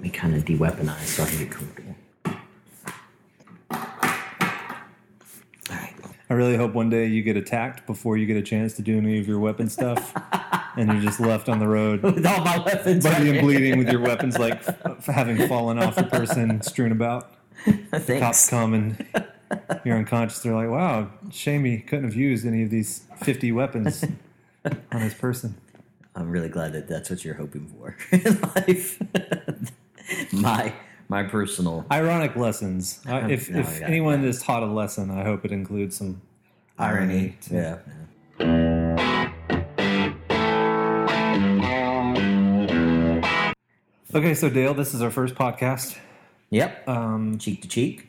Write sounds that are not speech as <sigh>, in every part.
Me kind of de-weaponize so I can get comfortable. All right. I really hope one day you get attacked before you get a chance to do any of your weapon stuff, <laughs> and you're just left on the road, With all my weapons. bloody right and bleeding, with your weapons like f- having fallen off the person strewn about. <laughs> Cops come and you're unconscious. They're like, "Wow, shame he couldn't have used any of these 50 weapons <laughs> on his person." I'm really glad that that's what you're hoping for in life. <laughs> my my personal Ironic lessons. Uh, <laughs> if No, if yeah, anyone is taught a lesson, I hope it includes some irony. Yeah. yeah. Okay, so Dale, this is our first podcast. Yep. Um, cheek to cheek.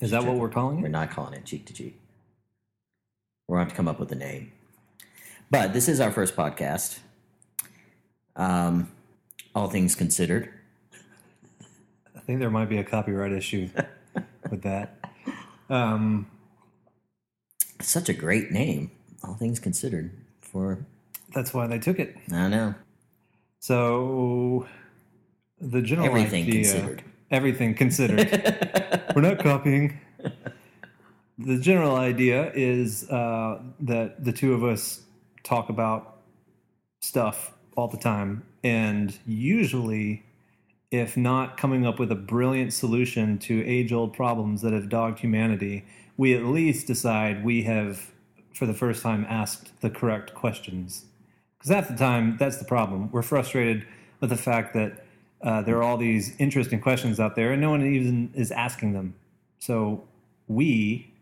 is that what we're calling it? We're not calling it cheek to cheek. We're going to have to come up with a name. But this is our first podcast. Um, all things considered. I think there might be a copyright issue <laughs> with that. Um, Such a great name. All things considered. For that's why they took it. I know. So the general Everything idea, considered. everything considered. <laughs> We're not copying. The general idea is uh, that the two of us talk about stuff all the time, and usually, if not coming up with a brilliant solution to age-old problems that have dogged humanity, we at least decide we have, for the first time, asked the correct questions. Because half the time, that's the problem. We're frustrated with the fact that uh, there are all these interesting questions out there, and no one even is asking them. So we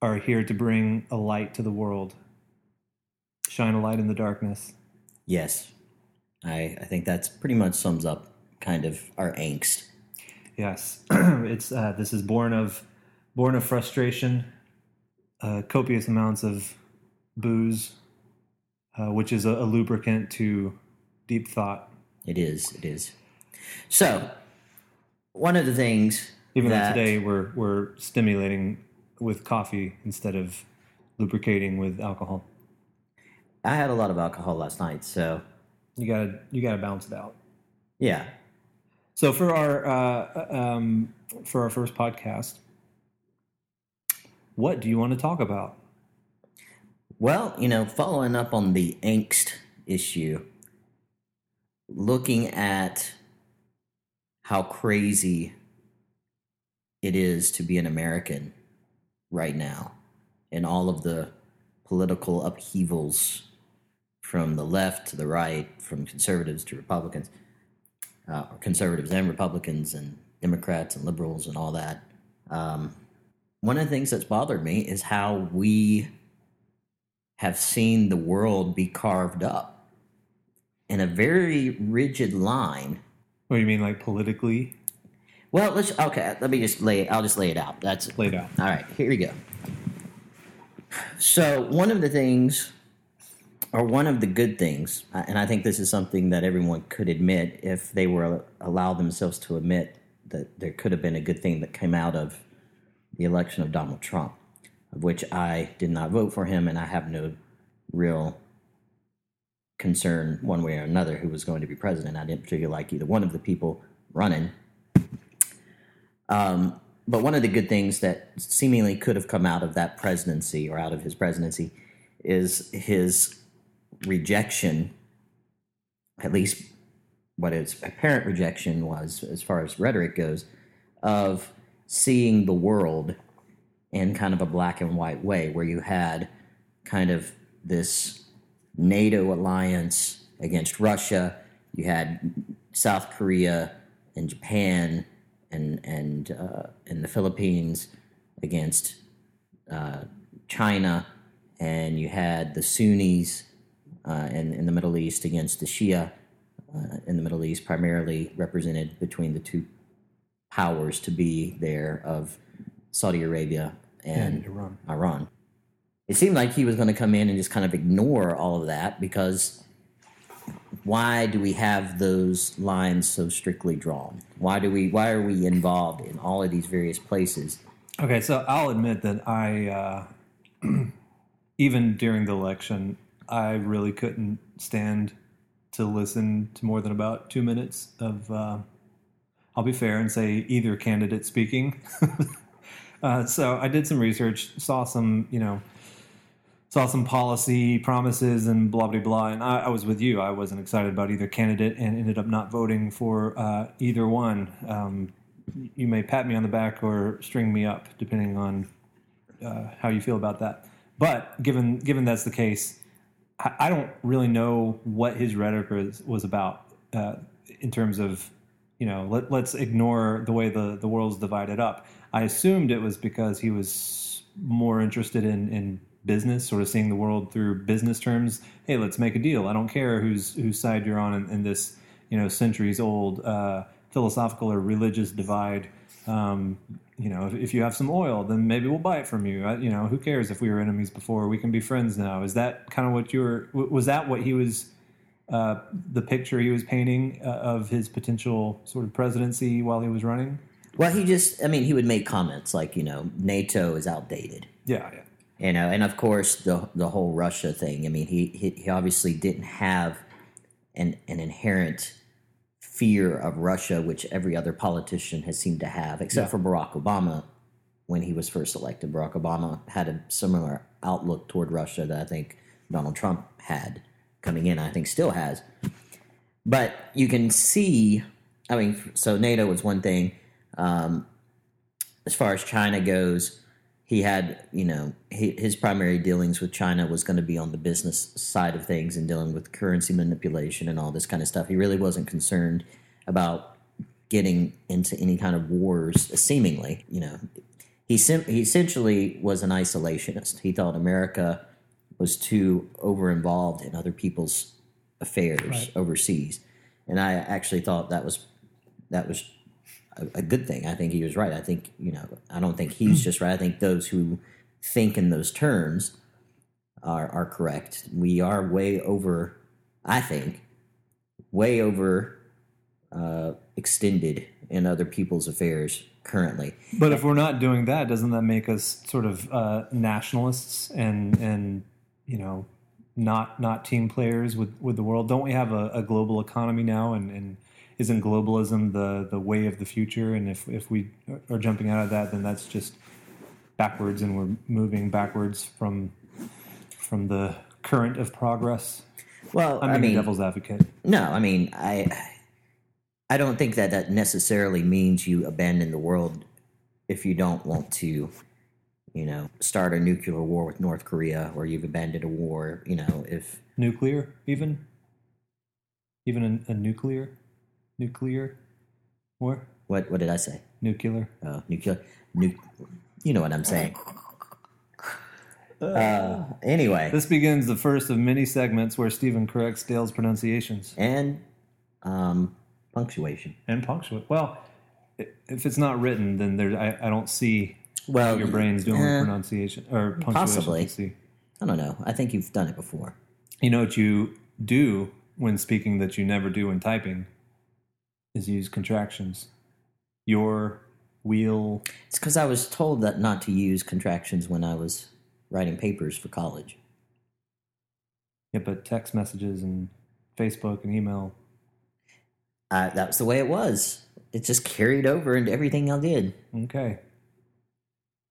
are here to bring a light to the world, shine a light in the darkness. Yes. I, I think that's pretty much sums up kind of our angst. Yes, <clears throat> it's uh, this is born of born of frustration, uh, copious amounts of booze, uh, which is a, a lubricant to deep thought. It is. It is. So, one of the things Even though today we're we're stimulating with coffee instead of lubricating with alcohol. I had a lot of alcohol last night, so You gotta you gotta balance it out. yeah. So for our uh, um, for our first podcast, what do you want to talk about? Well, you know, following up on the angst issue, looking at how crazy it is to be an American right now and all of the political upheavals from the left to the right, from conservatives to Republicans, uh, conservatives and Republicans and Democrats and liberals and all that. Um, one of the things that's bothered me is how we have seen the world be carved up in a very rigid line. What do you mean, like politically Well, let's okay. Let me just lay. I'll just lay it out. That's laid out? all right. Here we go. So one of the things, or one of the good things, uh, and I think this is something that everyone could admit if they were allow themselves to admit that there could have been a good thing that came out of the election of Donald Trump, of which I did not vote for him, and I have no real concern one way or another who was going to be president. I didn't particularly like either one of the people running. Um, but one of the good things that seemingly could have come out of that presidency or out of his presidency is his rejection, at least what his apparent rejection was as far as rhetoric goes, of seeing the world in kind of a black and white way, where you had kind of this NATO alliance against Russia, you had South Korea and Japan and and uh, and the Philippines against uh, China, and you had the Sunnis uh, in in the Middle East against the Shia uh, in the Middle East, primarily represented between the two powers to be there of Saudi Arabia and And Iran. Iran. It seemed like he was going to come in and just kind of ignore all of that because why do we have those lines so strictly drawn? Why do we? Why are we involved in all of these various places? Okay, so I'll admit that I, uh, <clears throat> even during the election, I really couldn't stand to listen to more than about two minutes of uh, I'll be fair and say either candidate speaking. <laughs> uh, so I did some research, saw some, you know, saw some policy promises and blah blah blah. And I, I was with you. I wasn't excited about either candidate and ended up not voting for uh, either one. Um, you may pat me on the back or string me up, depending on uh, how you feel about that. But given given that's the case, I, don't really know what his rhetoric was, about uh, in terms of you know let, let's ignore the way the the world's divided up. I assumed it was because he was more interested in in business, sort of seeing the world through business terms. Hey, let's make a deal. I don't care whose whose side you're on in, in this you know centuries old uh, philosophical or religious divide. Um, you know, if, if, you have some oil, then maybe we'll buy it from you. I, you know, who cares if we were enemies before? We can be friends now. Is that kind of what you were? Was that what he was? Uh, the picture he was painting uh, of his potential sort of presidency while he was running. Well, he just, I mean, he would make comments like, you know, NATO is outdated. Yeah, yeah. You know, and of course the the whole Russia thing. I mean, he he, he obviously didn't have an an inherent fear of Russia, which every other politician has seemed to have, except yeah. for Barack Obama when he was first elected. Barack Obama had a similar outlook toward Russia that I think Donald Trump had coming in, I think still has. But you can see, I mean, so NATO was one thing. Um, as far as China goes, he had, you know, he, his primary dealings with China was going to be on the business side of things and dealing with currency manipulation and all this kind of stuff. He really wasn't concerned about getting into any kind of wars, seemingly. You know, he, sim- he essentially was an isolationist. He thought America was too over involved in other people's affairs right. overseas. And I actually thought that was that was a, a, good thing. I think he was right. I think you know. I don't think he's just right. I think those who think in those terms are are correct. We are way over. I think way over uh, extended in other people's affairs currently. But if we're not doing that, doesn't that make us sort of uh, nationalists and and you know not not team players with with the world? Don't we have a, a global economy now and and isn't globalism the the way of the future? And if if we are jumping out of that, then that's just backwards, and we're moving backwards from from the current of progress. Well, I'm I mean, devil's advocate. No, I mean, I I don't think that that necessarily means you abandon the world if you don't want to, you know, start a nuclear war with North Korea, or you've abandoned a war. You know, if nuclear, even even a, a nuclear nuclear war? What what did I say? Nuclear. Oh, nuclear. Nu- you know what I'm saying. Uh, anyway, this begins the first of many segments where Stephen corrects Dale's pronunciations and um, punctuation and punctuation. Well, if it's not written, then there I, I don't see well your brain's doing uh, pronunciation or punctuation. Possibly. I don't know. I think you've done it before. You know what you do when speaking that you never do when typing is use contractions. Your wheel. It's because I was told that not to use contractions when I was writing papers for college. Yeah, but text messages and Facebook and email. Uh, that was the way it was. It just carried over into everything I did. Okay.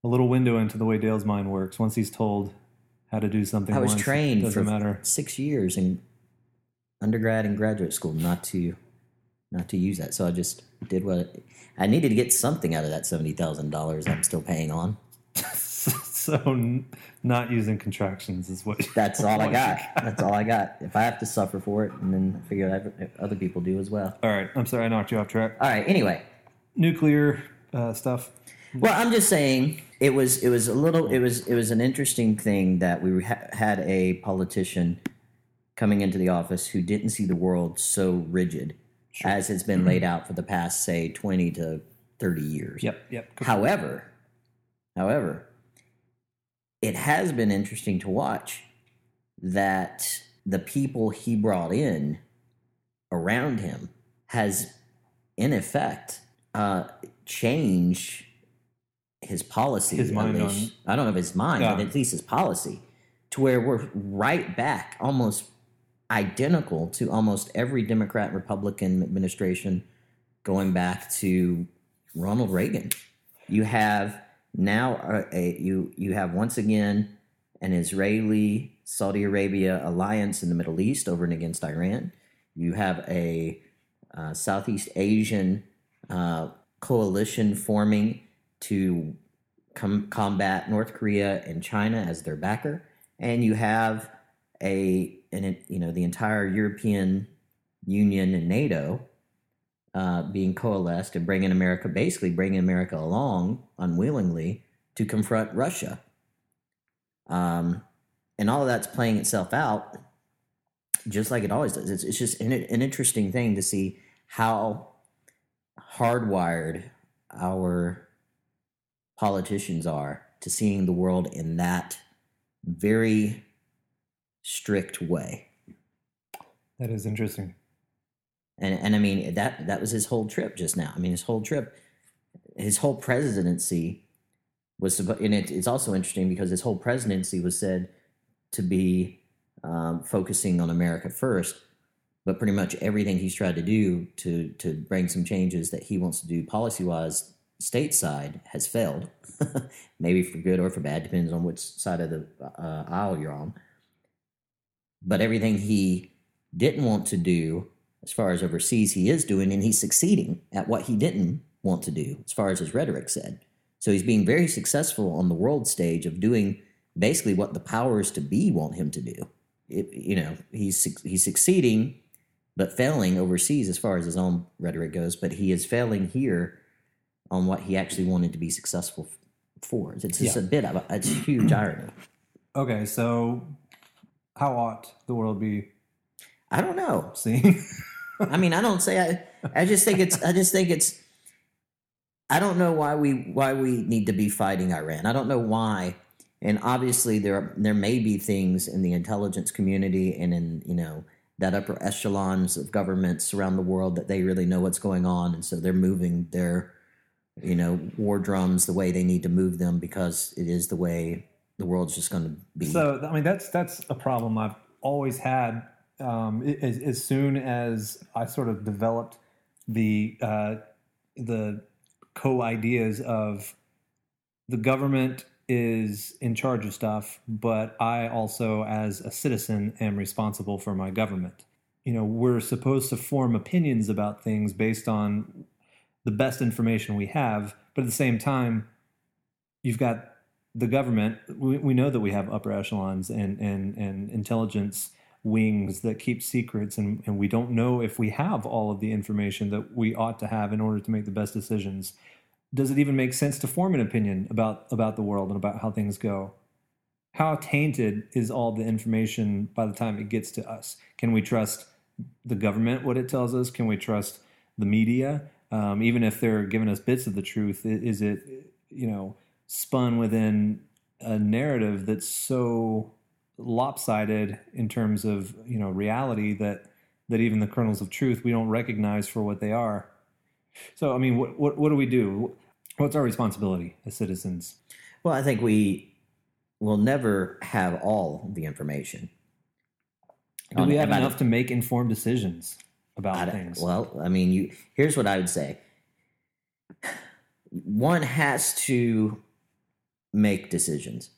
A little window into the way Dale's mind works. Once he's told how to do something, I was once, trained for matter. six years in undergrad and graduate school not to not to use that. So I just did what I needed to get something out of that seventy thousand dollars I'm still paying on. <laughs> so n- not using contractions is what. <laughs> That's all I got. <laughs> That's all I got. If I have to suffer for it, and then figure out if other people do as well. All right. I'm sorry I knocked you off track. All right. Anyway, nuclear uh, stuff. Well, I'm just saying it was it was a little it was it was an interesting thing that we ha- had a politician coming into the office who didn't see the world so rigid sure. as it's been laid out for the past, say, 20 to 30 years. Yep, yep. However, however, it has been interesting to watch that the people he brought in around him has, in effect, uh, changed his policy. His mind on, I don't know if his mind, yeah. but at least his policy, to where we're right back almost identical to almost every Democrat Republican administration going back to Ronald Reagan. You have now a, a you you have once again an Israeli Saudi Arabia alliance in the Middle East over and against Iran. You have a uh, Southeast Asian uh, coalition forming to com- combat North Korea and China as their backer, and you have a an, you know the entire European Union and NATO uh, being coalesced and bringing America, basically bringing America along unwillingly to confront Russia. Um, and all of that's playing itself out just like it always does. It's, it's just an, an interesting thing to see how hardwired our politicians are to seeing the world in that very strict way. That is interesting. And and I mean that that was his whole trip just now. I mean his whole trip, his whole presidency was and it, it's also interesting because his whole presidency was said to be um, focusing on America first, but pretty much everything he's tried to do to to bring some changes that he wants to do policy wise stateside has failed. <laughs> Maybe for good or for bad, depends on which side of the uh, aisle you're on. But everything he didn't want to do as far as overseas, he is doing, and he's succeeding at what he didn't want to do, as far as his rhetoric said. So he's being very successful on the world stage of doing basically what the powers to be want him to do. It, you know, he's he's succeeding, but failing overseas as far as his own rhetoric goes. But he is failing here on what he actually wanted to be successful for. It's just yeah. a bit of a, it's a huge irony. Okay, so how ought the world be? I don't know. Seeing. <laughs> I mean, I don't say I. I just think it's. I just think it's. I don't know why we why we need to be fighting Iran. I don't know why. And obviously, there there may be things in the intelligence community and in you know that upper echelons of governments around the world that they really know what's going on, and so they're moving their you know war drums the way they need to move them because it is the way the world's just going to be. So I mean, that's that's a problem I've always had um, as, as, soon as I sort of developed the uh, the co ideas of the government is in charge of stuff, but I also, as a citizen, am responsible for my government. You know, we're supposed to form opinions about things based on the best information we have, but at the same time, you've got the government. We, we know that we have upper echelons and and and intelligence wings that keep secrets and, and we don't know if we have all of the information that we ought to have in order to make the best decisions. Does it even make sense to form an opinion about about the world and about how things go? How tainted is all the information by the time it gets to us? Can we trust the government what it tells us? Can we trust the media? Um, even if they're giving us bits of the truth is it you know spun within a narrative that's so lopsided in terms of you know reality that that even the kernels of truth we don't recognize for what they are. So I mean, what what, what do we do? What's our responsibility as citizens? Well, I think we will never have all the information. Do we have enough to make informed decisions about things? Well, I mean, you here's what I would say. One has to make decisions.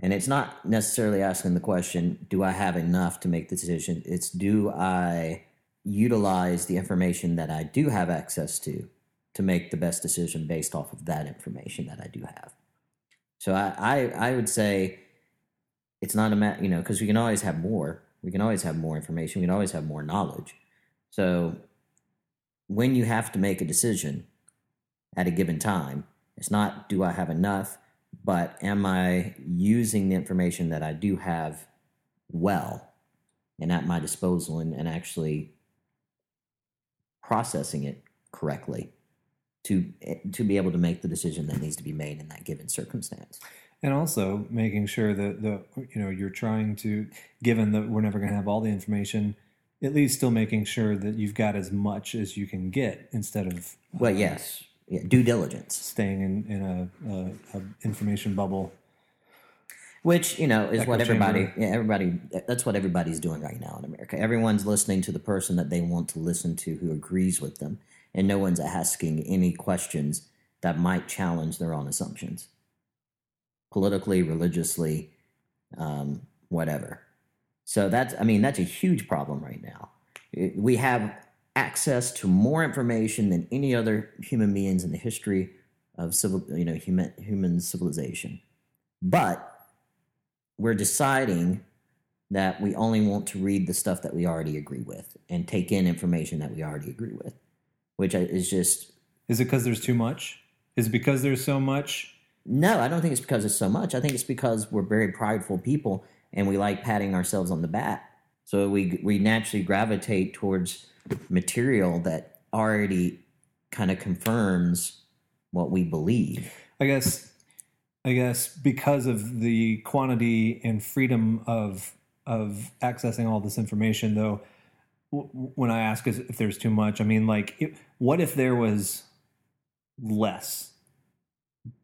And it's not necessarily asking the question, do I have enough to make the decision? It's do I utilize the information that I do have access to to make the best decision based off of that information that I do have. So I, I, I would say it's not a matter, you know, because we can always have more. We can always have more information. We can always have more knowledge. So when you have to make a decision at a given time, it's not do I have enough? But am I using the information that I do have well and at my disposal and, and actually processing it correctly to to be able to make the decision that needs to be made in that given circumstance? And also making sure that the you know you're trying to given that we're never going to have all the information at least still making sure that you've got as much as you can get instead of well uh, yes yeah, due diligence. Staying in, in a, a, a information bubble. Which, you know, is what everybody, yeah, everybody, that's what everybody's doing right now in America. Everyone's listening to the person that they want to listen to who agrees with them. and no one's asking any questions that might challenge their own assumptions, politically, religiously, um, whatever. So that's, I mean, that's a huge problem right now. We have access to more information than any other human beings in the history of civil, you know, human human civilization, but we're deciding that we only want to read the stuff that we already agree with and take in information that we already agree with, which is just Is it because there's too much? Is it because there's so much? no. I don't think it's because it's so much. I think it's because we're very prideful people and we like patting ourselves on the back. So we we naturally gravitate towards material that already kind of confirms what we believe. I guess I guess because of the quantity and freedom of of accessing all this information though w- when I ask if there's too much I mean like it, what if there was less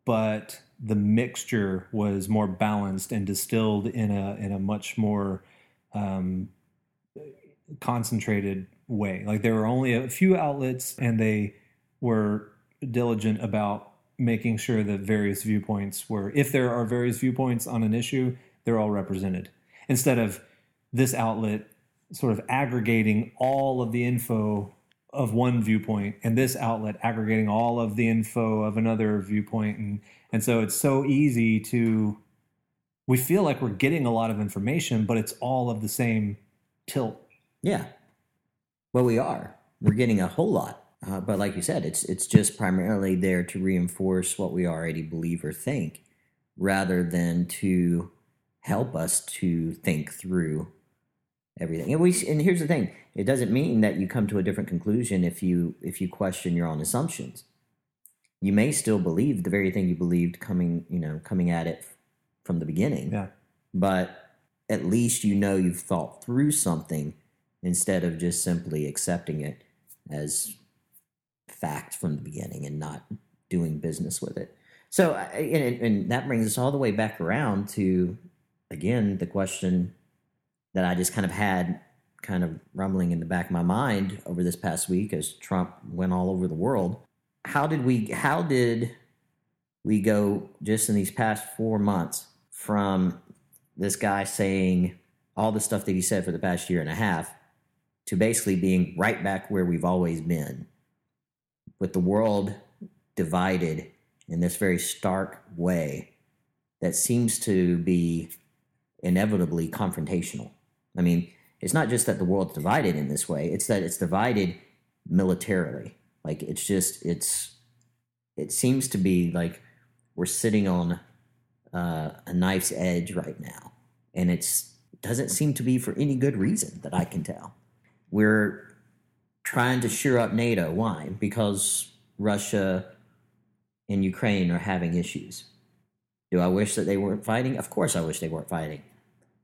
but the mixture was more balanced and distilled in a in a much more um, concentrated way. Like there were only a few outlets and they were diligent about making sure that various viewpoints were if there are various viewpoints on an issue they're all represented. Instead of this outlet sort of aggregating all of the info of one viewpoint and this outlet aggregating all of the info of another viewpoint and and so it's so easy to we feel like we're getting a lot of information but it's all of the same tilt Yeah. Well, we are. We're getting a whole lot. Uh, but like you said, it's it's just primarily there to reinforce what we already believe or think, rather than to help us to think through everything. And we and here's the thing: it doesn't mean that you come to a different conclusion if you if you question your own assumptions. You may still believe the very thing you believed coming you know coming at it from the beginning yeah but at least you know you've thought through something instead of just simply accepting it as fact from the beginning and not doing business with it. So, and, and that brings us all the way back around to, again, the question that I just kind of had kind of rumbling in the back of my mind over this past week as Trump went all over the world. How did we, how did we go just in these past four months from this guy saying all the stuff that he said for the past year and a half to basically being right back where we've always been with the world divided in this very stark way that seems to be inevitably confrontational. I mean, it's not just that the world's divided in this way, it's that it's divided militarily. Like it's just it's it seems to be like we're sitting on uh, a knife's edge right now, and it's doesn't seem to be for any good reason that I can tell. We're trying to shore up NATO. Why? Because Russia and Ukraine are having issues. Do I wish that they weren't fighting? Of course, I wish they weren't fighting.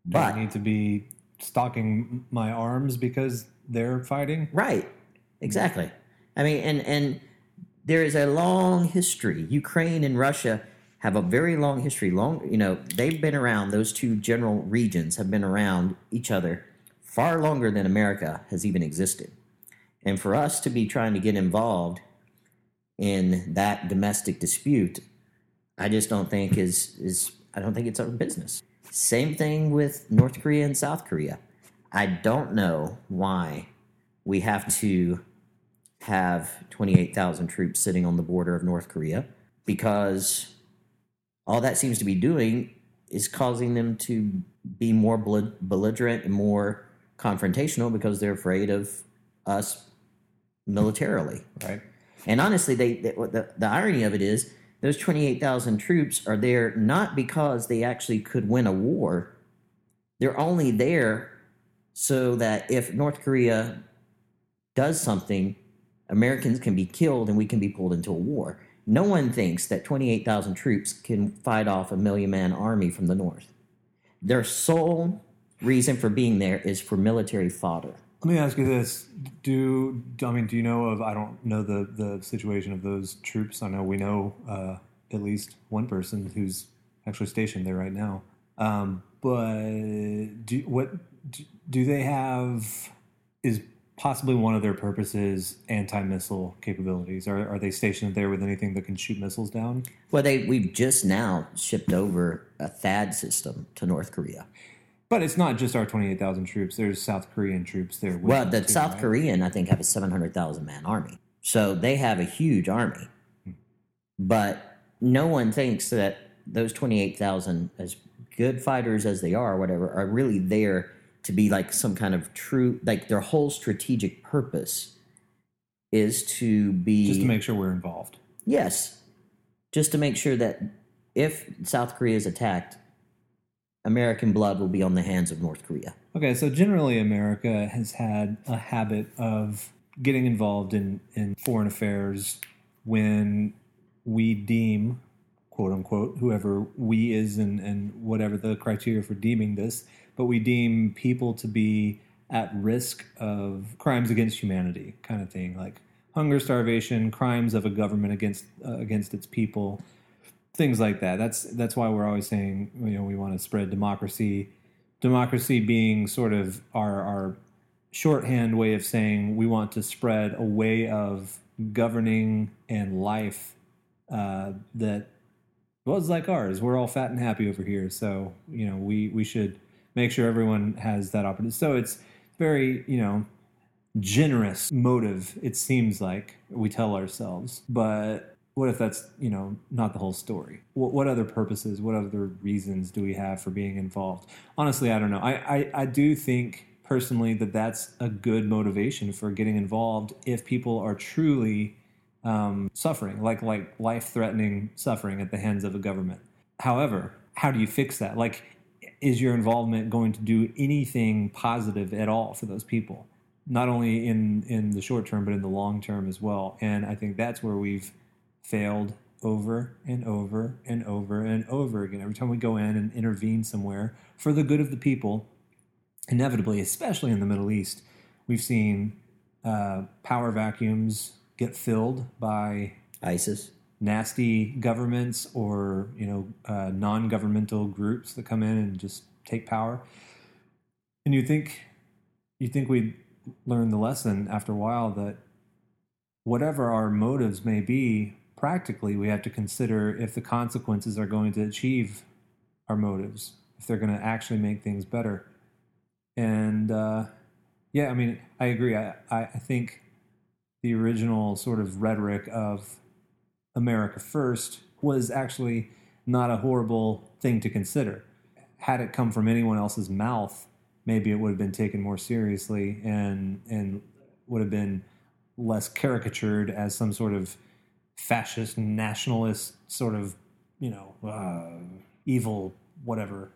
Do I need to be stocking my arms because they're fighting Right. Exactly. I mean, and and there is a long history. Ukraine and Russia have a very long history. Long, you know, they've been around. Those two general regions have been around each other far longer than America has even existed. And for us to be trying to get involved in that domestic dispute, I just don't think is is I don't think it's our business. Same thing with North Korea and South Korea. I don't know why we have to have 28,000 troops sitting on the border of North Korea because all that seems to be doing is causing them to be more belligerent and more confrontational because they're afraid of us militarily. right And honestly, they, they the, the irony of it is those 28,000 troops are there not because they actually could win a war. They're only there so that if North Korea does something, Americans can be killed and we can be pulled into a war. No one thinks that 28,000 troops can fight off a million man army from the north. Their sole reason for being there is for military fodder. Let me ask you this: Do I mean do you know of? I don't know the the situation of those troops. I know we know uh, at least one person who's actually stationed there right now. Um, but do what do, do they have? Is possibly one of their purposes anti-missile capabilities. Are, are they stationed there with anything that can shoot missiles down? Well, they we've just now shipped over a THAAD system to North Korea. But it's not just our 28,000 troops. There's South Korean troops there. Well, the too, South right? Korean, I think, have a 700,000 man army. So they have a huge army. Hmm. But no one thinks that those 28,000, as good fighters as they are, or whatever, are really there to be like some kind of true, like their whole strategic purpose is to be. Just to make sure we're involved. Yes. Just to make sure that if South Korea is attacked, American blood will be on the hands of North Korea. Okay, so generally America has had a habit of getting involved in, in foreign affairs when we deem, quote unquote, whoever we is and, and whatever the criteria for deeming this, but we deem people to be at risk of crimes against humanity, kind of thing, like hunger, starvation, crimes of a government against uh, against its people, things like that. That's that's why we're always saying you know we want to spread democracy. Democracy being sort of our our shorthand way of saying we want to spread a way of governing and life uh, that was like ours. We're all fat and happy over here, so you know we we should make sure everyone has that opportunity. So it's very you know generous motive. It seems like we tell ourselves, but what if that's you know not the whole story? What, what other purposes? What other reasons do we have for being involved? Honestly, I don't know. I I, I do think personally that that's a good motivation for getting involved if people are truly um, suffering, like like life threatening suffering at the hands of a government. However, how do you fix that? Like, is your involvement going to do anything positive at all for those people? Not only in in the short term, but in the long term as well. And I think that's where we've failed over and over and over and over again. Every time we go in and intervene somewhere for the good of the people, inevitably, especially in the Middle East, we've seen uh, power vacuums get filled by ISIS. nasty governments or you know uh, non-governmental groups that come in and just take power. And you think you think we'd learn the lesson after a while that whatever our motives may be, practically we have to consider if the consequences are going to achieve our motives, if they're going to actually make things better. And uh, yeah, I mean, I agree. I, I, I think the original sort of rhetoric of America First was actually not a horrible thing to consider. Had it come from anyone else's mouth, maybe it would have been taken more seriously and and would have been less caricatured as some sort of fascist nationalist sort of you know uh, evil whatever.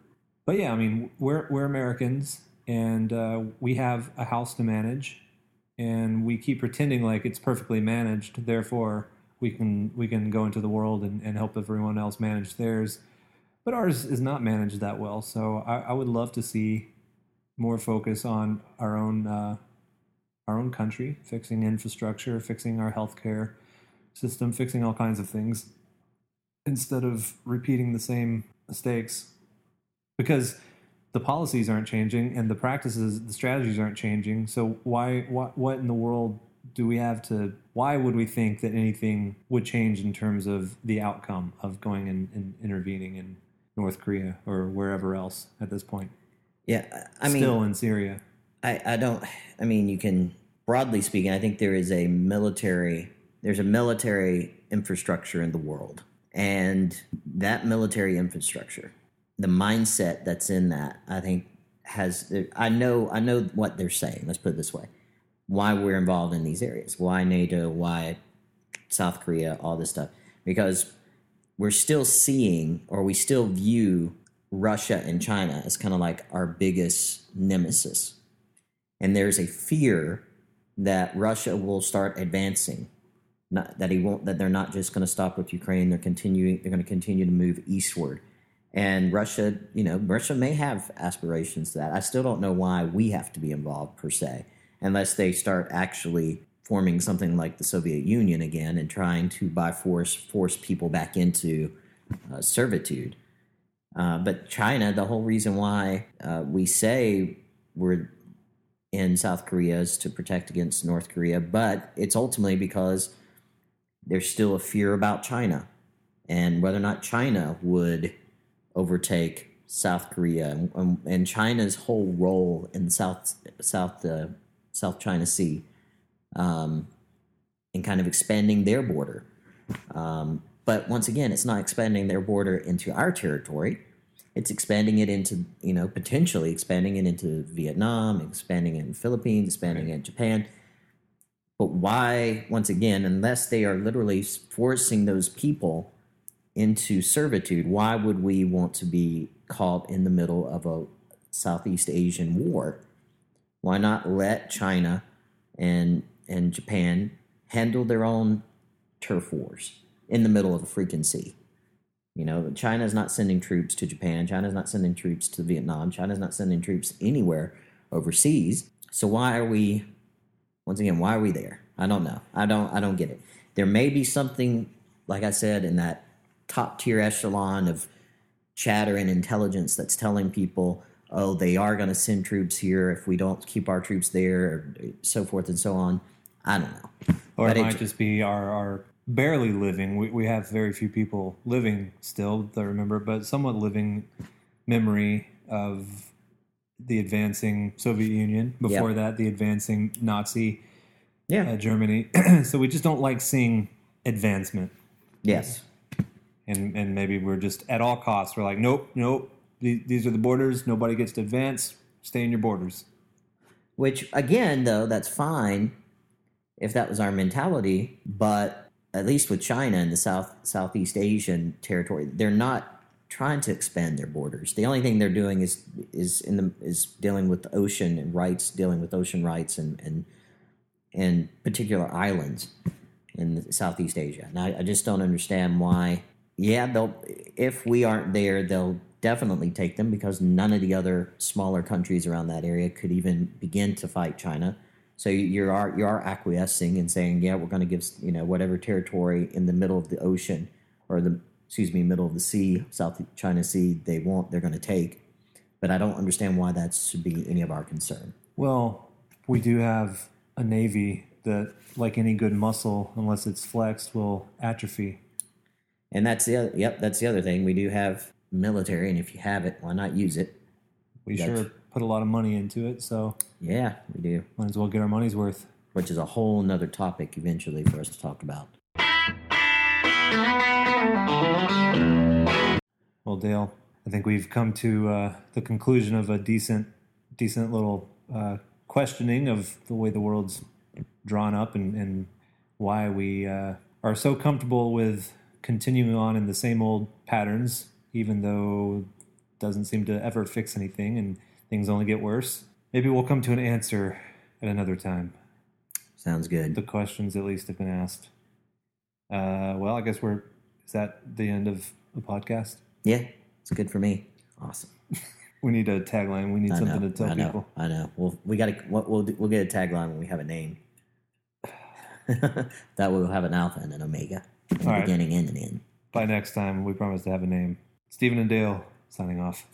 But yeah, I mean we're we're Americans and uh, we have a house to manage, and we keep pretending like it's perfectly managed. Therefore, we can we can go into the world and, and help everyone else manage theirs. But ours is not managed that well. So I, I would love to see more focus on our own uh, our own country, fixing infrastructure, fixing our healthcare system, fixing all kinds of things, instead of repeating the same mistakes. Because the policies aren't changing and the practices, the strategies aren't changing. So why, what, what in the world do we have to? Why would we think that anything would change in terms of the outcome of going and, and intervening in North Korea or wherever else at this point? Yeah, I mean, Still in Syria. I, I don't I mean you can broadly speaking I think there is a military there's a military infrastructure in the world and that military infrastructure the mindset that's in that I think has I know I know what they're saying let's put it this way why we're involved in these areas why NATO why South Korea all this stuff because we're still seeing or we still view Russia and China as kind of like our biggest nemesis and there's a fear that Russia will start advancing. Not that he won't. That they're not just going to stop with Ukraine. They're continuing. They're going to continue to move eastward. And Russia, you know, Russia may have aspirations to that. I still don't know why we have to be involved per se, unless they start actually forming something like the Soviet Union again and trying to by force force people back into uh, servitude. Uh, but China, the whole reason why uh, we say we're in South Korea is to protect against North Korea, but it's ultimately because there's still a fear about China and whether or not China would overtake South Korea and, and China's whole role in the South South uh, South China Sea, um, and kind of expanding their border. Um, but once again, it's not expanding their border into our territory. It's expanding it into, you know, potentially expanding it into Vietnam, expanding it in Philippines, expanding it in Japan. But why, once again, unless they are literally forcing those people into servitude, why would we want to be caught in the middle of a Southeast Asian war? Why not let China and and Japan handle their own turf wars in the middle of a freaking sea? You know, China is not sending troops to Japan. China is not sending troops to Vietnam. China is not sending troops anywhere overseas. So why are we once again, why are we there? I don't know. I don't I don't get it. There may be something like I said in that top tier echelon of chatter and intelligence that's telling people, oh, they are going to send troops here if we don't keep our troops there, or so forth and so on. I don't know. Or But it it might j- just be our, our barely living. We, we have very few people living still that I remember, but somewhat living memory of the advancing Soviet Union. Before that, the advancing Nazi Yeah. uh, Germany. <clears throat> so we just don't like seeing advancement. yes. And, and maybe we're just at all costs, we're like, nope, nope, these, are the borders. Nobody gets to advance. Stay in your borders. Which again, though, that's fine if that was our mentality. But at least with China and the South Southeast Asian territory, they're not trying to expand their borders. The only thing they're doing is is in the is dealing with ocean and rights, dealing with ocean rights and and and particular islands in Southeast Asia. And I, I just don't understand why. Yeah, they'll if we aren't there, they'll definitely take them because none of the other smaller countries around that area could even begin to fight China. So you are you are acquiescing and saying, yeah, we're going to give you know whatever territory in the middle of the ocean or the excuse me middle of the sea, South China Sea, they want they're going to take. But I don't understand why that should be any of our concern. Well, we do have a navy that, like any good muscle, unless it's flexed, will atrophy. And that's the other, yep, that's the other thing. We do have military, and if you have it, why not use it? We That's- sure put a lot of money into it, so Yeah, we do. might as well get our money's worth. Which is a whole nother topic eventually for us to talk about. Well, Dale, I think we've come to uh, the conclusion of a decent, decent little uh, questioning of the way the world's drawn up and, and why we uh, are so comfortable with continuing on in the same old patterns, even though it doesn't seem to ever fix anything and things only get worse. Maybe we'll come to an answer at another time. Sounds good. The questions, at least, have been asked. Uh, well, I guess we're. Is that the end of the podcast? Yeah, it's good for me. Awesome. <laughs> We need a tagline. We need I something know. to tell I know. people. I know. We'll we got to we'll, we'll get a tagline when we have a name. <laughs> that way we'll have an alpha and an omega, All right. beginning and an end. By next time, we promise to have a name. Stephen and Dale signing off.